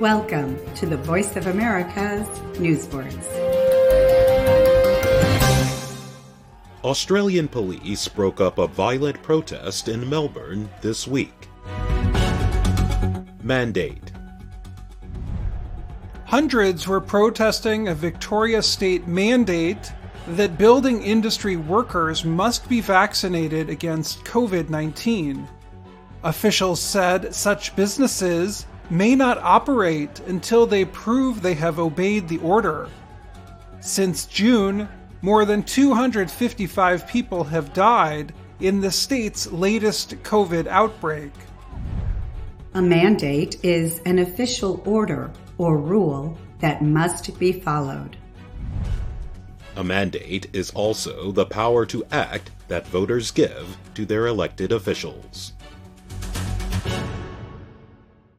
Welcome to the Voice of America's News Words. Australian police broke up a violent protest in Melbourne this week. Mandate Hundreds were protesting a Victoria state mandate that building industry workers must be vaccinated against COVID 19. Officials said such businesses may not operate until they prove they have obeyed the order. Since June, more than 255 people have died in the state's latest COVID outbreak. A mandate is an official order or rule that must be followed. A mandate is also the power to act that voters give to their elected officials.